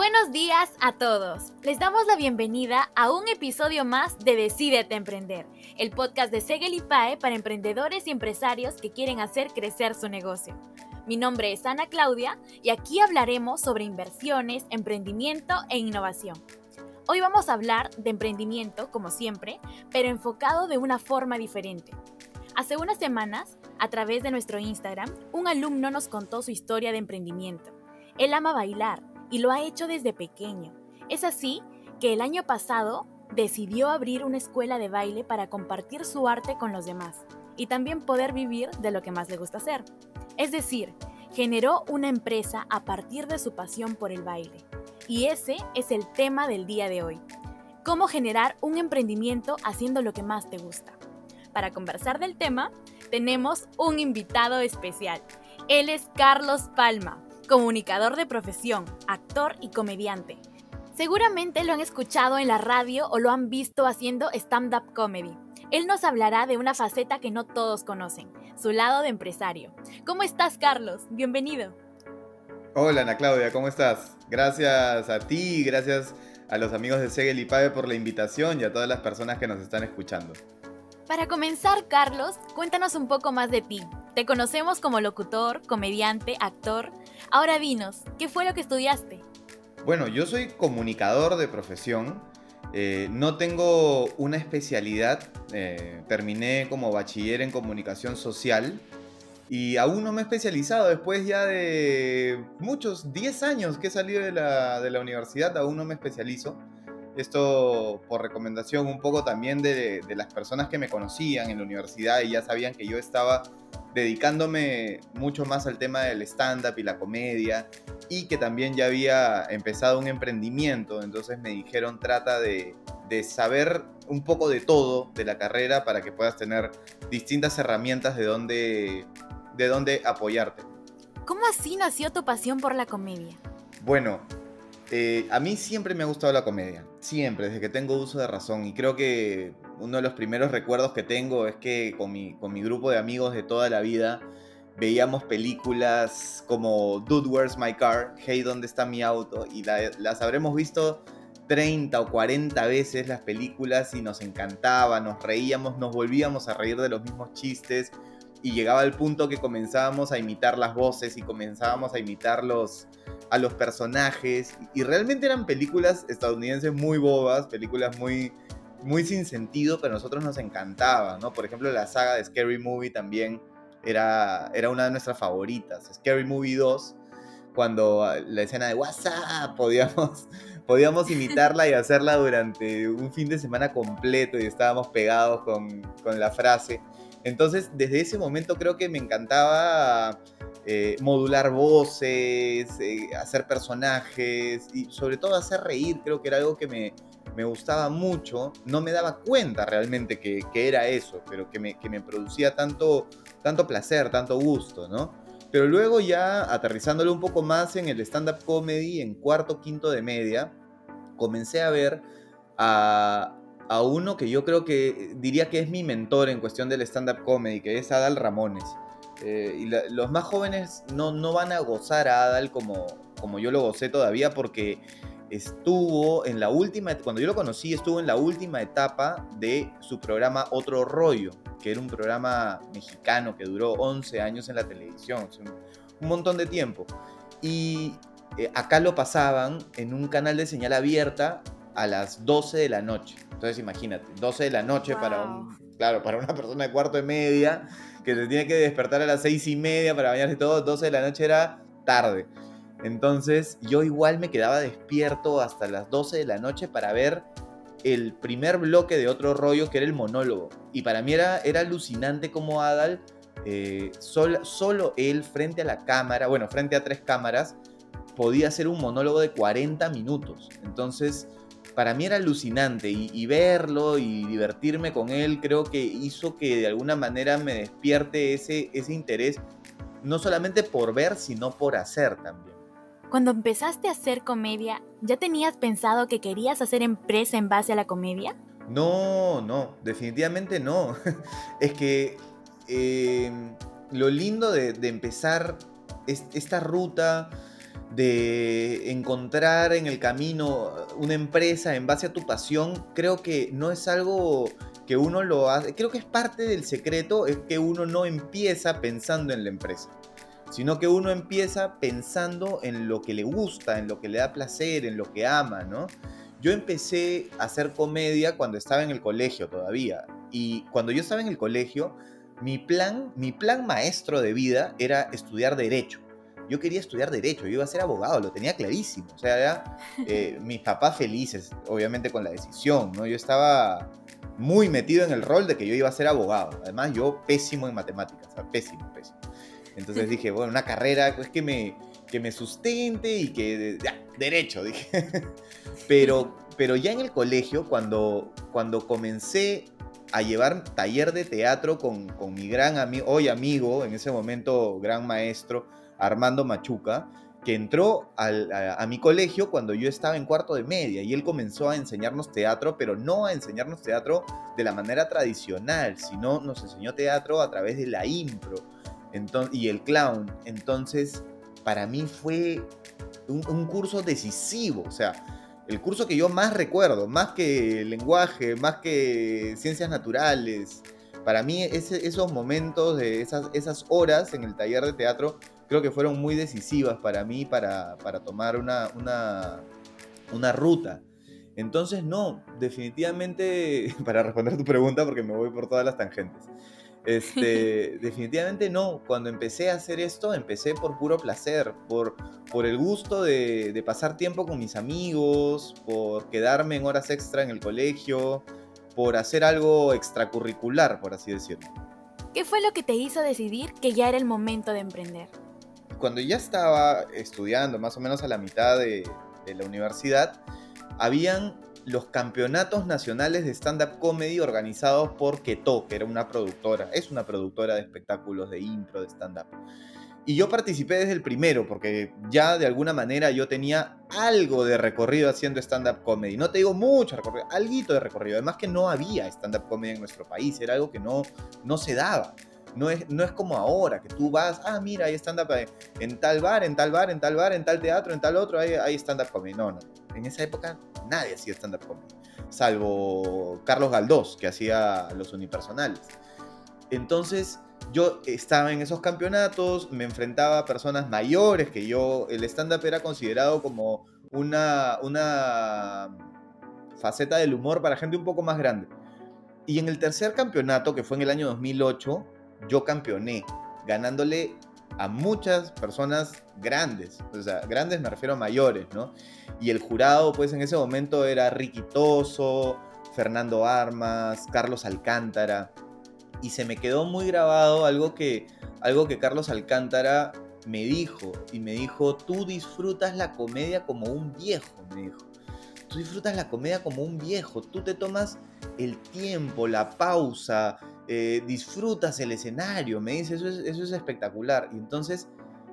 Buenos días a todos. Les damos la bienvenida a un episodio más de Decídete Emprender, el podcast de Segel y PAE para emprendedores y empresarios que quieren hacer crecer su negocio. Mi nombre es Ana Claudia y aquí hablaremos sobre inversiones, emprendimiento e innovación. Hoy vamos a hablar de emprendimiento, como siempre, pero enfocado de una forma diferente. Hace unas semanas, a través de nuestro Instagram, un alumno nos contó su historia de emprendimiento. Él ama bailar y lo ha hecho desde pequeño. Es así que el año pasado decidió abrir una escuela de baile para compartir su arte con los demás y también poder vivir de lo que más le gusta hacer. Es decir, generó una empresa a partir de su pasión por el baile. Y ese es el tema del día de hoy. Cómo generar un emprendimiento haciendo lo que más te gusta. Para conversar del tema, tenemos un invitado especial. Él es Carlos Palma, comunicador de profesión, actor y comediante. Seguramente lo han escuchado en la radio o lo han visto haciendo stand-up comedy. Él nos hablará de una faceta que no todos conocen, su lado de empresario. ¿Cómo estás, Carlos? Bienvenido. Hola, Ana Claudia, ¿cómo estás? Gracias a ti, gracias a los amigos de Segel y Pave por la invitación y a todas las personas que nos están escuchando. Para comenzar, Carlos, cuéntanos un poco más de ti. Te conocemos como locutor, comediante, actor. Ahora dinos, ¿qué fue lo que estudiaste? Bueno, yo soy comunicador de profesión. Eh, no tengo una especialidad. Eh, terminé como bachiller en comunicación social y aún no me he especializado. Después ya de muchos, 10 años que he salido de la, de la universidad, aún no me especializo. Esto por recomendación un poco también de, de, las personas que me conocían en la universidad y ya sabían que yo estaba dedicándome mucho más al tema del stand-up y la comedia y que también ya había empezado un emprendimiento. Entonces me dijeron trata de, de saber un poco de todo de la carrera para que puedas tener distintas herramientas de dónde, de dónde apoyarte. ¿Cómo así nació tu pasión por la comedia? Bueno, eh, a mí siempre me ha gustado la comedia, siempre, desde que tengo uso de razón. Y creo que uno de los primeros recuerdos que tengo es que con mi, con mi grupo de amigos de toda la vida veíamos películas como Dude, Where's My Car? Hey, ¿dónde está mi auto? Y las habremos visto 30 o 40 veces las películas y nos encantaba, nos reíamos, nos volvíamos a reír de los mismos chistes y llegaba el punto que comenzábamos a imitar las voces y comenzábamos a imitar los, a los personajes y realmente eran películas estadounidenses muy bobas, películas muy, muy sin sentido, pero a nosotros nos encantaba, ¿no? Por ejemplo, la saga de Scary Movie también era, era una de nuestras favoritas. Scary Movie 2, cuando la escena de WhatsApp podíamos, podíamos imitarla y hacerla durante un fin de semana completo y estábamos pegados con, con la frase. Entonces, desde ese momento creo que me encantaba eh, modular voces, eh, hacer personajes y sobre todo hacer reír. Creo que era algo que me, me gustaba mucho. No me daba cuenta realmente que, que era eso, pero que me, que me, producía tanto, tanto placer, tanto gusto, ¿no? Pero luego ya aterrizándolo un poco más en el stand-up comedy, en cuarto, quinto de media, comencé a ver a, a uno que yo creo que diría que es mi mentor en cuestión del stand-up comedy, que es Adal Ramones. Eh, y los más jóvenes no, no van a gozar a Adal como, como yo lo gocé todavía porque estuvo en la última, cuando yo lo conocí, estuvo en la última etapa de su programa Otro Rollo, que era un programa mexicano que duró 11 años en la televisión, un, un montón de tiempo. Y eh, acá lo pasaban en un canal de señal abierta a las 12 de la noche. Entonces imagínate, 12 de la noche wow. para un, claro, para una persona de cuarto de media que se tiene que despertar a las 6 y media para bañarse todo, 12 de la noche era tarde. Entonces yo igual me quedaba despierto hasta las 12 de la noche para ver el primer bloque de otro rollo que era el monólogo. Y para mí era, era alucinante como Adal, eh, sol, solo él frente a la cámara, bueno, frente a tres cámaras, podía hacer un monólogo de 40 minutos. Entonces para mí era alucinante y, y, verlo y divertirme con él creo que hizo que de alguna manera me despierte ese, ese interés, no solamente por ver, sino por hacer también. Cuando empezaste a hacer comedia, ¿ya tenías pensado que querías hacer empresa en base a la comedia? No, no, definitivamente no. es que eh, lo lindo de, de empezar es, esta ruta de encontrar en el camino una empresa en base a tu pasión, creo que no es algo que uno lo hace, creo que es parte del secreto, es que uno no empieza pensando en la empresa, sino que uno empieza pensando en lo que le gusta, en lo que le da placer, en lo que ama, ¿no? Yo empecé a hacer comedia cuando estaba en el colegio todavía, y cuando yo estaba en el colegio, mi plan, mi plan maestro de vida era estudiar derecho yo quería estudiar derecho, yo iba a ser abogado, lo tenía clarísimo. O sea, ya, eh, mis papás felices, obviamente con la decisión, ¿no? Yo estaba muy metido en el rol de que yo iba a ser abogado. Además, yo pésimo en matemáticas, o sea, pésimo, pésimo. Entonces dije, bueno, una carrera es que me, que me sustente y que... Ya, derecho, dije. Pero, pero ya en el colegio, cuando, cuando comencé a llevar taller de teatro con, con mi gran amigo, hoy amigo, en ese momento gran maestro, Armando Machuca, que entró a, mi colegio cuando yo estaba en cuarto de media y él comenzó a enseñarnos teatro, pero no a enseñarnos teatro de la manera tradicional, sino nos enseñó teatro a través de la impro y el clown. Entonces, para mí fue un, curso decisivo, o sea, el curso que yo más recuerdo, más que lenguaje, más que ciencias naturales. Para mí esos momentos, esas, esas horas en el taller de teatro creo que fueron muy decisivas para mí para, tomar una, una, ruta. Entonces, no, definitivamente, para responder tu pregunta, porque me voy por todas las tangentes, este, definitivamente no. Cuando empecé a hacer esto, empecé por puro placer, por, por el gusto de, de, pasar tiempo con mis amigos, por quedarme en horas extra en el colegio, por hacer algo extracurricular, por así decirlo. ¿Qué fue lo que te hizo decidir que ya era el momento de emprender? Cuando ya estaba estudiando, más o menos a la mitad de, la universidad, habían los campeonatos nacionales de stand-up comedy organizados por Keto, que era una productora, es una productora de espectáculos de impro, de stand-up. Y yo participé desde el primero, porque ya de alguna manera yo tenía algo de recorrido haciendo stand-up comedy. No te digo mucho recorrido, algo de recorrido. Además que no había stand-up comedy en nuestro país, era algo que no, no se daba. No es, no es como ahora, que tú vas, ah, mira, hay stand-up en tal bar, en tal bar, en tal bar, en tal teatro, en tal otro, hay, hay stand-up comedy. No, no. En esa época nadie hacía stand-up comedy. Salvo Carlos Galdós, que hacía los unipersonales. Entonces, yo estaba en esos campeonatos, me enfrentaba a personas mayores que yo. El stand-up era considerado como una, una faceta del humor para gente un poco más grande. Y en el tercer campeonato, que fue en el año 2008, yo campeoné, ganándole a muchas personas grandes, o sea, grandes me refiero a mayores, ¿no? Y el jurado, pues en ese momento era Ricky Toso, Fernando Armas, Carlos Alcántara, y se me quedó muy grabado algo que, algo que Carlos Alcántara me dijo, y me dijo, tú disfrutas la comedia como un viejo, me dijo. Tú disfrutas la comedia como un viejo, tú te tomas el tiempo, la pausa, eh, disfrutas el escenario, me dice, eso es, espectacular. Y entonces,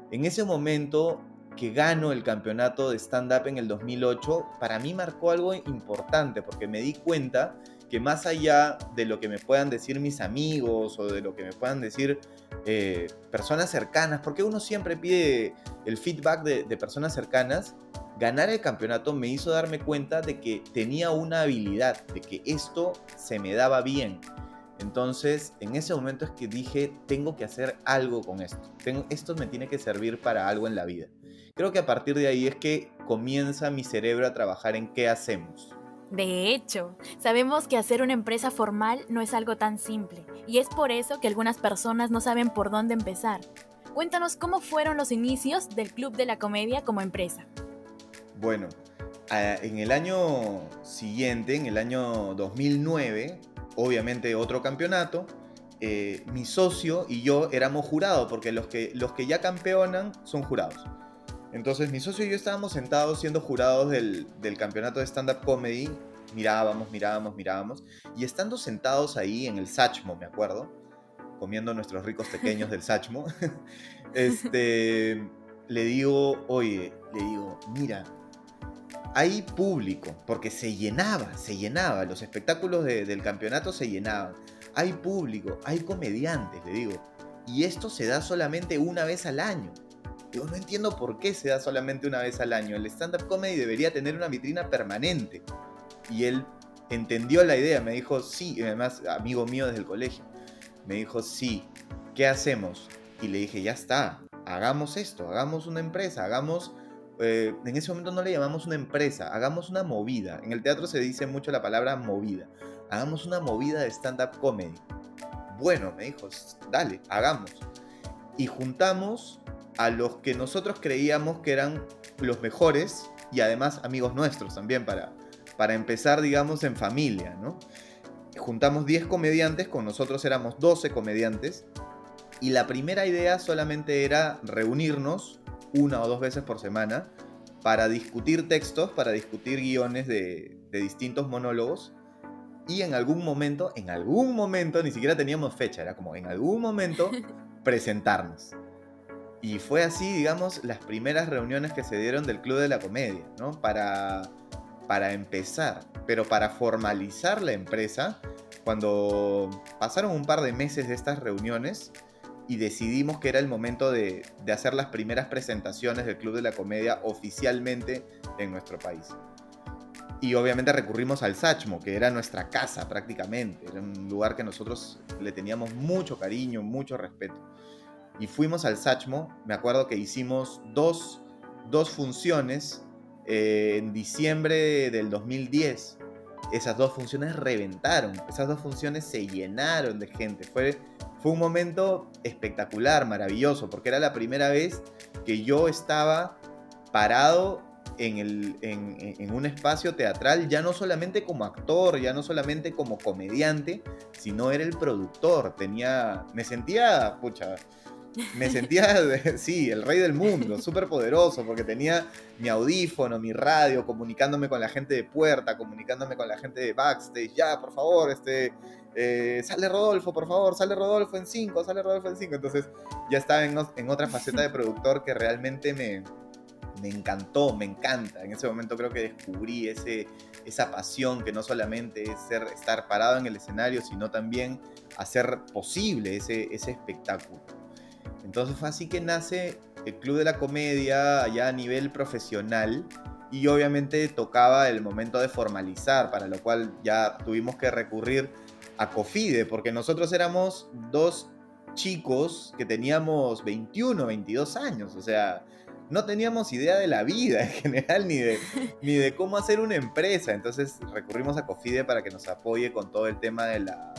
en ese momento que gano el campeonato de stand-up en el 2008, para mí marcó algo importante, porque me di cuenta que más allá de lo que me puedan decir mis amigos o de lo que me puedan decir eh, personas cercanas, porque uno siempre pide el feedback de, personas cercanas, ganar el campeonato me hizo darme cuenta de que tenía una habilidad, de que esto se me daba bien. Entonces, en ese momento es que dije, tengo que hacer algo con esto. esto me tiene que servir para algo en la vida. Creo que a partir de ahí es que comienza mi cerebro a trabajar en qué hacemos. De hecho, sabemos que hacer una empresa formal no es algo tan simple, y es por eso que algunas personas no saben por dónde empezar. Cuéntanos cómo fueron los inicios del Club de la Comedia como empresa. Bueno, en el año siguiente, en el año 2009, obviamente otro campeonato, eh, mi socio y yo éramos jurados, porque los que, los que ya campeonan son jurados. Entonces mi socio y yo estábamos sentados siendo jurados del, campeonato de stand-up comedy, mirábamos, mirábamos, mirábamos, y estando sentados ahí en el Sachmo, me acuerdo, comiendo nuestros ricos pequeños del Sachmo, este, le digo, oye, le digo, mira, hay público, porque se llenaba, se llenaba, los espectáculos del campeonato se llenaban. Hay público, hay comediantes, le digo. Y esto se da solamente una vez al año. Digo, no entiendo por qué se da solamente una vez al año. El stand-up comedy debería tener una vitrina permanente. Y él entendió la idea, me dijo, sí, y además amigo mío desde el colegio, me dijo, sí, ¿qué hacemos? Y le dije, ya está, hagamos esto, hagamos una empresa, hagamos... Eh, en ese momento no le llamamos una empresa, hagamos una movida. En el teatro se dice mucho la palabra movida. Hagamos una movida de stand-up comedy. Bueno, me dijo, dale, hagamos. Y juntamos a los que nosotros creíamos que eran los mejores y además amigos nuestros también para, para empezar, digamos, en familia, ¿no? Juntamos 10 comediantes, con nosotros éramos 12 comediantes, y la primera idea solamente era reunirnos una o dos veces por semana para discutir textos, para discutir guiones de, de distintos monólogos, y en algún momento, en algún momento, ni siquiera teníamos fecha, era como en algún momento presentarnos. Y fue así, digamos, las primeras reuniones que se dieron del Club de la Comedia, ¿no? Para, para empezar, pero para formalizar la empresa, cuando pasaron un par de meses de estas reuniones y decidimos que era el momento de, de hacer las primeras presentaciones del Club de la Comedia oficialmente en nuestro país. Y obviamente recurrimos al Sachmo, que era nuestra casa prácticamente. Era un lugar que nosotros le teníamos mucho cariño, mucho respeto. Y fuimos al Sachmo, me acuerdo que hicimos dos, dos funciones eh, en diciembre del 2010. Esas dos funciones reventaron, esas dos funciones se llenaron de gente. Fue, fue un momento espectacular, maravilloso, porque era la primera vez que yo estaba parado en, el, en, un espacio teatral, ya no solamente como actor, ya no solamente como comediante, sino era el productor. Tenía, me sentía, pucha, me sentía, sí, el rey del mundo, súper poderoso, porque tenía mi audífono, mi radio, comunicándome con la gente de puerta, comunicándome con la gente de backstage. Ya, por favor, este, eh, sale Rodolfo, por favor, sale Rodolfo en 5, sale Rodolfo en 5. Entonces ya estaba en, en, otra faceta de productor que realmente me, me encantó, me encanta. En ese momento creo que descubrí ese, esa pasión que no solamente es ser, estar parado en el escenario, sino también hacer posible ese, ese espectáculo. Entonces fue así que nace el Club de la Comedia ya a nivel profesional y obviamente tocaba el momento de formalizar, para lo cual ya tuvimos que recurrir a Cofide, porque nosotros éramos dos chicos que teníamos 21, 22 años, o sea, no teníamos idea de la vida en general, ni de, ni de cómo hacer una empresa, entonces recurrimos a Cofide para que nos apoye con todo el tema de la,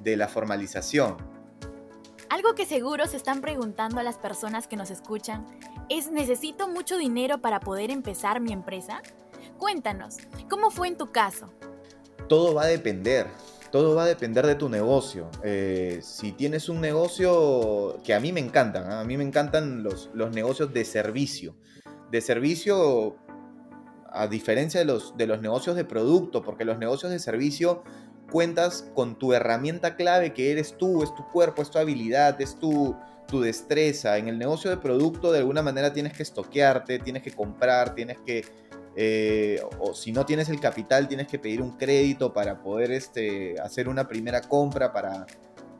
de la formalización. Algo que seguro se están preguntando a las personas que nos escuchan es, ¿necesito mucho dinero para poder empezar mi empresa? Cuéntanos, ¿cómo fue en tu caso? Todo va a depender, todo va a depender de tu negocio. Eh, si tienes un negocio que a mí me encantan, ¿ah? a mí me encantan los, los negocios de servicio. De servicio a diferencia de los, de los negocios de producto, porque los negocios de servicio cuentas con tu herramienta clave que eres tú, es tu cuerpo, es tu habilidad, es tu, tu destreza. En el negocio de producto de alguna manera tienes que estoquearte, tienes que comprar, tienes que... Eh, o si no tienes el capital, tienes que pedir un crédito para poder este, hacer una primera compra para,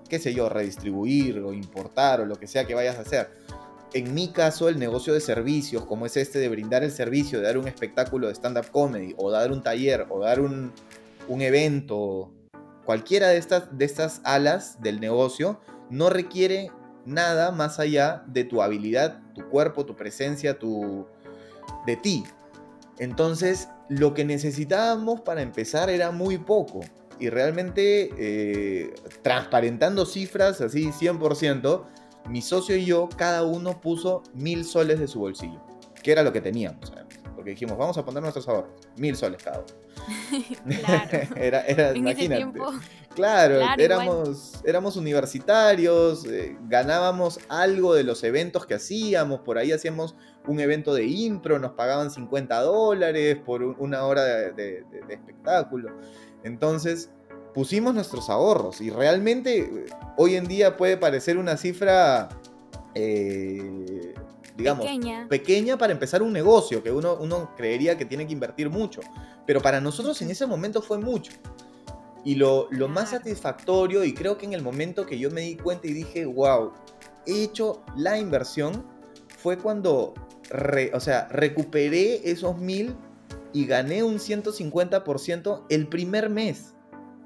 qué sé yo, redistribuir o importar o lo que sea que vayas a hacer. En mi caso, el negocio de servicios, como es este de brindar el servicio, de dar un espectáculo de stand-up comedy, o dar un taller, o dar un, un evento, cualquiera de estas, de estas alas del negocio, no requiere nada más allá de tu habilidad, tu cuerpo, tu presencia, tu, de ti. Entonces, lo que necesitábamos para empezar era muy poco. Y realmente, eh, transparentando cifras así 100%, mi socio y yo, cada uno puso mil soles de su bolsillo, que era lo que teníamos. Porque dijimos, vamos a poner nuestros ahorros, mil soles cada uno. claro. era, era imagínate. Claro, éramos, éramos universitarios, eh, ganábamos algo de los eventos que hacíamos, por ahí hacíamos un evento de impro, nos pagaban 50 dólares por una hora de, espectáculo. Entonces pusimos nuestros ahorros y realmente eh, hoy en día puede parecer una cifra eh, digamos, pequeña. para empezar un negocio, que uno, uno creería que tiene que invertir mucho. Pero para nosotros en ese momento fue mucho. Y lo, lo más satisfactorio, y creo que en el momento que yo me di cuenta y dije, wow, he hecho la inversión, fue cuando, o sea, recuperé esos mil y gané un 150% el primer mes.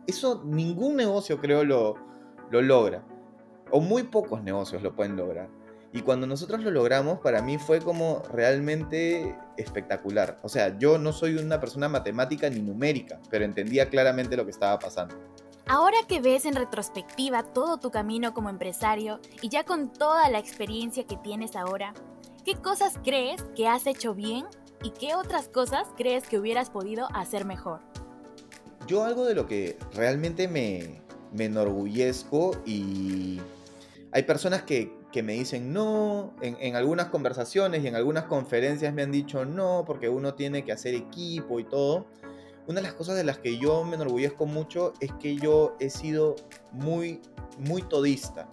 Eso ningún negocio creo lo, lo logra. O muy pocos negocios lo pueden lograr. Y cuando nosotros lo logramos, para mí fue como realmente espectacular. O sea, yo no soy una persona matemática ni numérica, pero entendía claramente lo que estaba pasando. Ahora que ves en retrospectiva todo tu camino como empresario y ya con toda la experiencia que tienes ahora, ¿qué cosas crees que has hecho bien y qué otras cosas crees que hubieras podido hacer mejor? Yo algo de lo que realmente me, me enorgullezco y hay personas que, que me dicen no, en, en, algunas conversaciones y en algunas conferencias me han dicho no, porque uno tiene que hacer equipo y todo. Una de las cosas de las que yo me enorgullezco mucho es que yo he sido muy, muy todista.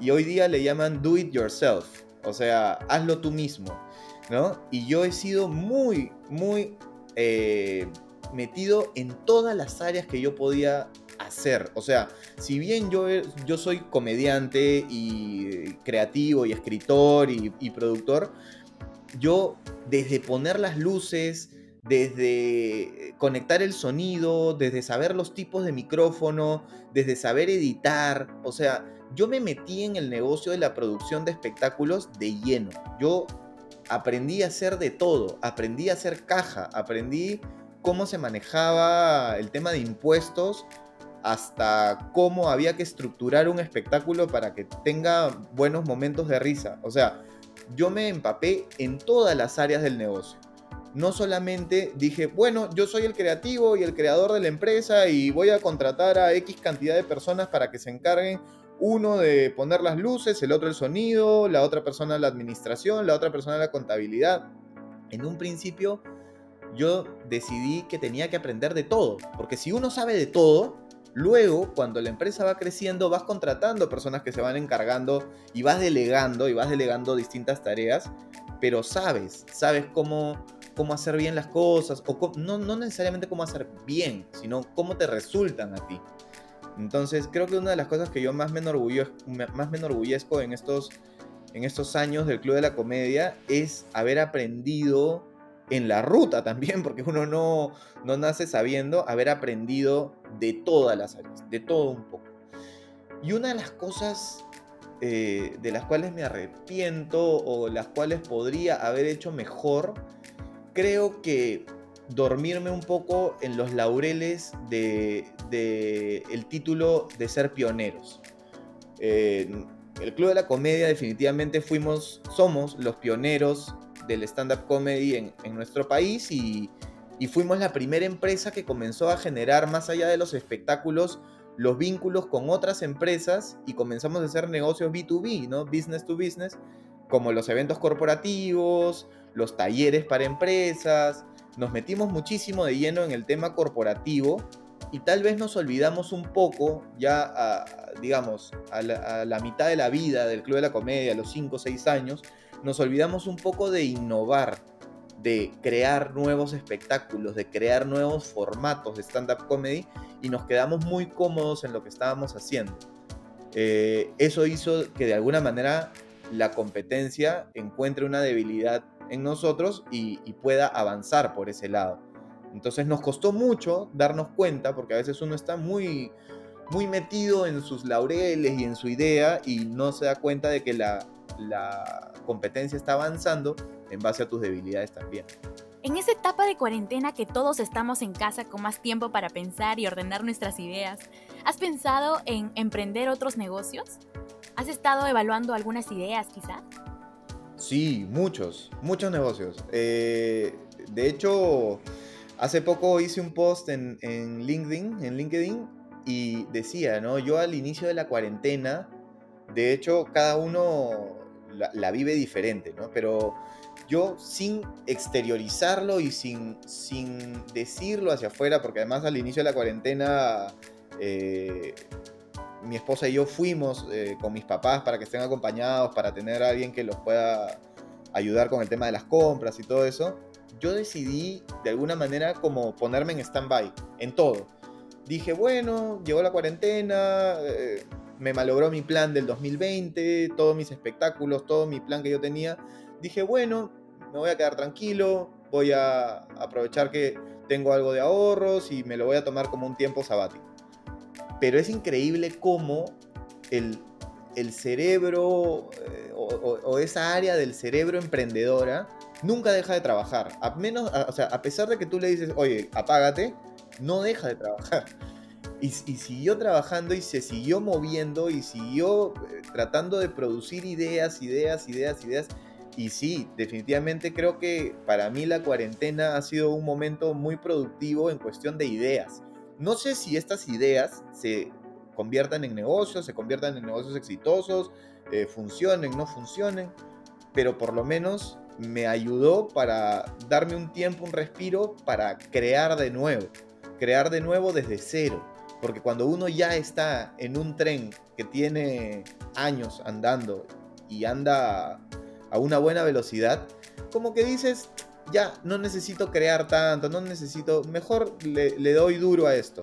Y hoy día le llaman do it yourself, o sea, hazlo tú mismo, ¿no? Y yo he sido muy, muy eh, metido en todas las áreas que yo podía hacer. O sea, si bien yo, yo soy comediante y creativo y escritor y, y productor, yo desde poner las luces, desde conectar el sonido, desde saber los tipos de micrófono, desde saber editar, o sea, yo me metí en el negocio de la producción de espectáculos de lleno. Yo aprendí a hacer de todo, aprendí a hacer caja, aprendí cómo se manejaba el tema de impuestos hasta cómo había que estructurar un espectáculo para que tenga buenos momentos de risa. O sea, yo me empapé en todas las áreas del negocio. No solamente dije, bueno, yo soy el creativo y el creador de la empresa y voy a contratar a X cantidad de personas para que se encarguen uno de poner las luces, el otro el sonido, la otra persona la administración, la otra persona la contabilidad. En un principio yo decidí que tenía que aprender de todo, porque si uno sabe de todo, luego cuando la empresa va creciendo vas contratando personas que se van encargando y vas delegando y vas delegando distintas tareas, pero sabes, sabes cómo, cómo hacer bien las cosas, o no, no necesariamente cómo hacer bien, sino cómo te resultan a ti. Entonces creo que una de las cosas que yo más me, más me enorgullezco en estos, en estos años del Club de la Comedia es haber aprendido en la ruta también, porque uno no, no nace sabiendo, haber aprendido de todas las áreas, de todo un poco. Y una de las cosas eh, de las cuales me arrepiento o las cuales podría haber hecho mejor, creo que dormirme un poco en los laureles de, el título de ser pioneros. el Club de la Comedia definitivamente fuimos, somos los pioneros del stand-up comedy en, nuestro país y, fuimos la primera empresa que comenzó a generar más allá de los espectáculos los vínculos con otras empresas y comenzamos a hacer negocios B2B, ¿no? Business to business, como los eventos corporativos, los talleres para empresas, nos metimos muchísimo de lleno en el tema corporativo y tal vez nos olvidamos un poco, ya digamos, a la, mitad de la vida del Club de la Comedia, a los 5 o 6 años, nos olvidamos un poco de innovar, de crear nuevos espectáculos, de crear nuevos formatos de stand-up comedy y nos quedamos muy cómodos en lo que estábamos haciendo. Eh, eso hizo que de alguna manera la competencia encuentre una debilidad en nosotros y, pueda avanzar por ese lado. Entonces nos costó mucho darnos cuenta, porque a veces uno está muy, muy metido en sus laureles y en su idea y no se da cuenta de que la, la competencia está avanzando en base a tus debilidades también. En esa etapa de cuarentena que todos estamos en casa con más tiempo para pensar y ordenar nuestras ideas, ¿has pensado en emprender otros negocios? ¿Has estado evaluando algunas ideas quizá? Sí, muchos, muchos negocios. Eh, de hecho, hace poco hice un post en, LinkedIn, en LinkedIn y decía, ¿no? Yo al inicio de la cuarentena, de hecho, cada uno la, vive diferente, ¿no? Pero yo sin exteriorizarlo y sin, sin decirlo hacia afuera, porque además al inicio de la cuarentena eh, mi esposa y yo fuimos eh, con mis papás para que estén acompañados, para tener a alguien que los pueda ayudar con el tema de las compras y todo eso, yo decidí de alguna manera como ponerme en stand-by, en todo. Dije, bueno, llegó la cuarentena, eh, me malogró mi plan del 2020, todos mis espectáculos, todo mi plan que yo tenía. dije, bueno, me voy a quedar tranquilo, voy a aprovechar que tengo algo de ahorros y me lo voy a tomar como un tiempo sabático. Pero es increíble cómo el, cerebro eh, o, esa área del cerebro emprendedora nunca deja de trabajar. A, menos, o sea, a pesar de que tú le dices, oye, apágate, no deja de trabajar. Y, siguió trabajando y se siguió moviendo y siguió eh, tratando de producir ideas, ideas, ideas, ideas. Y sí, definitivamente creo que para mí la cuarentena ha sido un momento muy productivo en cuestión de ideas. No sé si estas ideas se conviertan en negocios, se conviertan en negocios exitosos, eh, funcionen, no funcionen, pero por lo menos me ayudó para darme un tiempo, un respiro para crear de nuevo, crear de nuevo desde cero. Porque cuando uno ya está en un tren que tiene años andando y anda a una buena velocidad, como que dices, ya, no necesito crear tanto, no necesito, mejor le, doy duro a esto.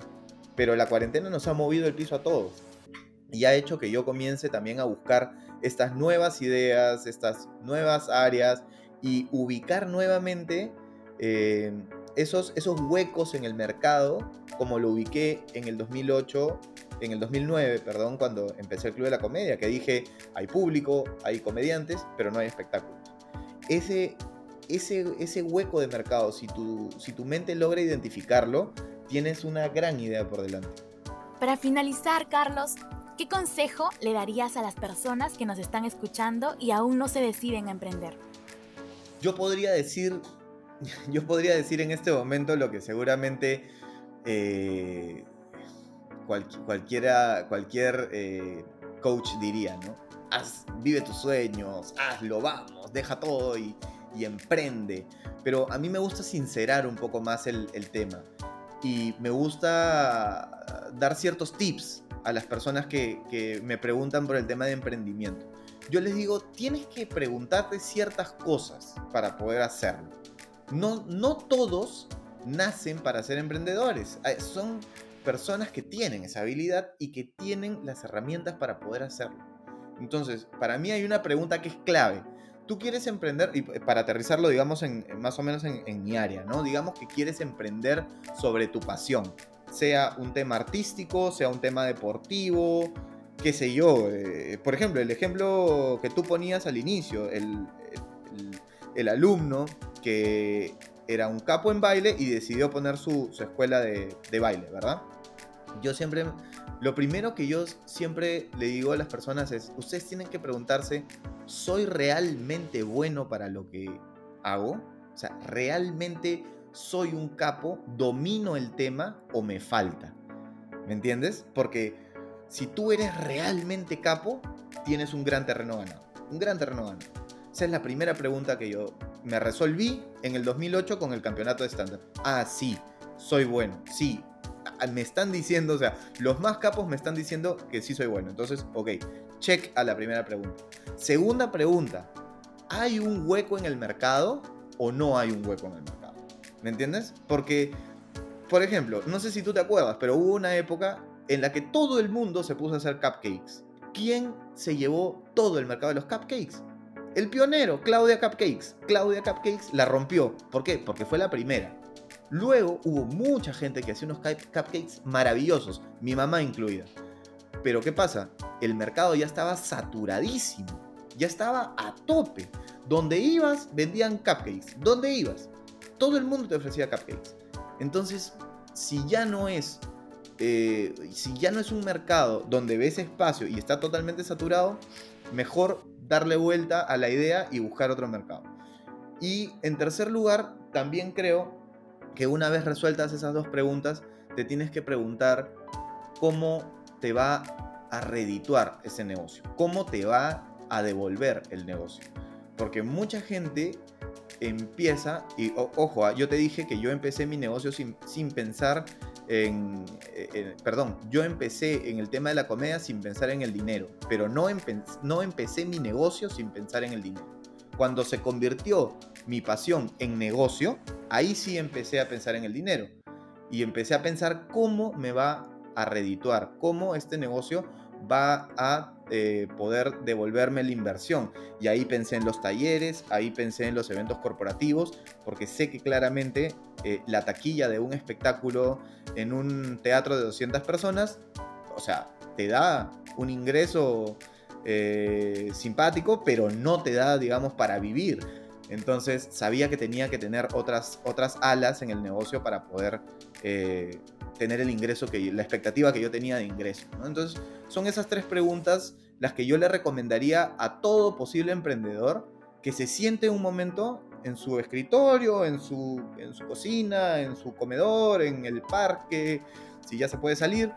Pero la cuarentena nos ha movido el piso a todos y ha hecho que yo comience también a buscar estas nuevas ideas, estas nuevas áreas y ubicar nuevamente eh, esos, esos huecos en el mercado como lo ubiqué en el 2008 en el 2009, perdón, cuando empecé el Club de la Comedia, que dije, hay público, hay comediantes, pero no hay espectáculos. Ese, ese, ese hueco de mercado, si tu, si tu mente logra identificarlo, tienes una gran idea por delante. Para finalizar, Carlos, ¿qué consejo le darías a las personas que nos están escuchando y aún no se deciden a emprender? Yo podría decir, yo podría decir en este momento lo que seguramente eh, cualquiera, cualquier eh, coach diría, ¿no? Haz, vive tus sueños, hazlo, vamos, deja todo y, emprende. Pero a mí me gusta sincerar un poco más el, tema y me gusta dar ciertos tips a las personas que, que, me preguntan por el tema de emprendimiento. Yo les digo, tienes que preguntarte ciertas cosas para poder hacerlo. No, no todos nacen para ser emprendedores. Son personas que tienen esa habilidad y que tienen las herramientas para poder hacerlo. Entonces, para mí hay una pregunta que es clave. Tú quieres emprender, y para aterrizarlo, digamos, en, más o menos en, mi área, ¿no? Digamos que quieres emprender sobre tu pasión, sea un tema artístico, sea un tema deportivo, qué sé yo. Eh, por ejemplo, el ejemplo que tú ponías al inicio, el, alumno que era un capo en baile y decidió poner su, escuela de, de, baile, ¿verdad? yo siempre, lo primero que yo siempre le digo a las personas es, ustedes tienen que preguntarse, ¿soy realmente bueno para lo que hago? O sea, ¿realmente soy un capo? ¿Domino el tema o me falta? ¿Me entiendes? Porque si tú eres realmente capo, tienes un gran terreno ganado. Un gran terreno ganado. Esa es la primera pregunta que yo me resolví en el 2008 con el campeonato de estándar. Ah, sí, soy bueno. Sí, me están diciendo, o sea, los más capos me están diciendo que sí soy bueno. Entonces, ok, check a la primera pregunta. Segunda pregunta, ¿hay un hueco en el mercado o no hay un hueco en el mercado? ¿Me entiendes? Porque, por ejemplo, no sé si tú te acuerdas, pero hubo una época en la que todo el mundo se puso a hacer cupcakes. ¿Quién se llevó todo el mercado de los cupcakes? El pionero, Claudia Cupcakes. Claudia Cupcakes la rompió. ¿Por qué? Porque fue la primera. Luego hubo mucha gente que hacía unos cupcakes maravillosos, mi mamá incluida. Pero ¿qué pasa? El mercado ya estaba saturadísimo, ya estaba a tope. Donde ibas, vendían cupcakes. ¿Dónde ibas? Todo el mundo te ofrecía cupcakes. Entonces, si ya no es, eh, si ya no es un mercado donde ves espacio y está totalmente saturado, mejor darle vuelta a la idea y buscar otro mercado. Y en tercer lugar, también creo que una vez resueltas esas dos preguntas, te tienes que preguntar cómo te va a redituar ese negocio, cómo te va a devolver el negocio. Porque mucha gente empieza, y ojo, ah, yo te dije que yo empecé mi negocio sin, sin pensar perdón, yo empecé en el tema de la comedia sin pensar en el dinero, pero no, no empecé mi negocio sin pensar en el dinero. Cuando se convirtió mi pasión en negocio, ahí sí empecé a pensar en el dinero. Y empecé a pensar cómo me va a redituar, cómo este negocio va a eh, poder devolverme la inversión. Y ahí pensé en los talleres, ahí pensé en los eventos corporativos, porque sé que claramente eh, la taquilla de un espectáculo en un teatro de 200 personas, o sea, te da un ingreso eh, simpático, pero no te da, digamos, para vivir. Entonces sabía que tenía que tener otras, otras alas en el negocio para poder tener el ingreso que la expectativa que yo tenía de ingreso. Entonces, son esas tres preguntas las que yo le recomendaría a todo posible emprendedor que se siente un momento en su escritorio, en su, en su cocina, en su comedor, en el parque, si ya se puede salir,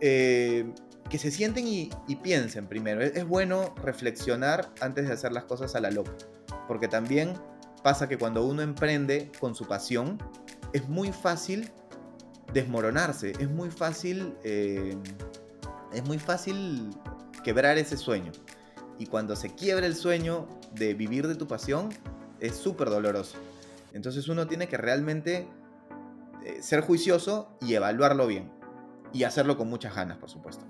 eh, que se sienten y, piensen primero. Es, bueno reflexionar antes de hacer las cosas a la loca, porque también pasa que cuando uno emprende con su pasión, es muy fácil desmoronarse. Es muy fácil. Eh, es muy fácil quebrar ese sueño. Y cuando se quiebra el sueño de vivir de tu pasión, es súper doloroso. Entonces uno tiene que realmente eh, ser juicioso y evaluarlo bien. Y hacerlo con muchas ganas, por supuesto.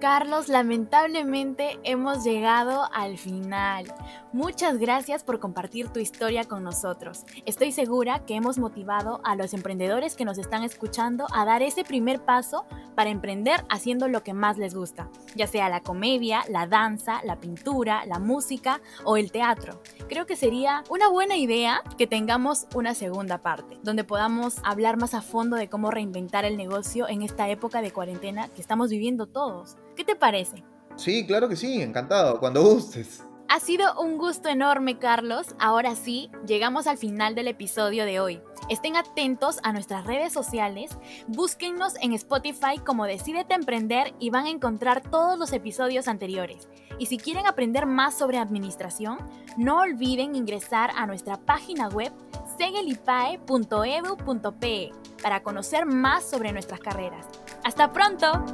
Carlos, lamentablemente hemos llegado al final. Muchas gracias por compartir tu historia con nosotros. Estoy segura que hemos motivado a los emprendedores que nos están escuchando a dar ese primer paso para emprender haciendo lo que más les gusta, ya sea la comedia, la danza, la pintura, la música o el teatro. Creo que sería una buena idea que tengamos una segunda parte, donde podamos hablar más a fondo de cómo reinventar el negocio en esta época de cuarentena que estamos viviendo todos. ¿Qué te parece? Sí, claro que sí, encantado, cuando gustes. Ha sido un gusto enorme, Carlos. Ahora sí, llegamos al final del episodio de hoy. Estén atentos a nuestras redes sociales, búsquennos en Spotify como Decídete Emprender y van a encontrar todos los episodios anteriores. Y si quieren aprender más sobre administración, no olviden ingresar a nuestra página web segelipae.edu.pe para conocer más sobre nuestras carreras. ¡Hasta pronto!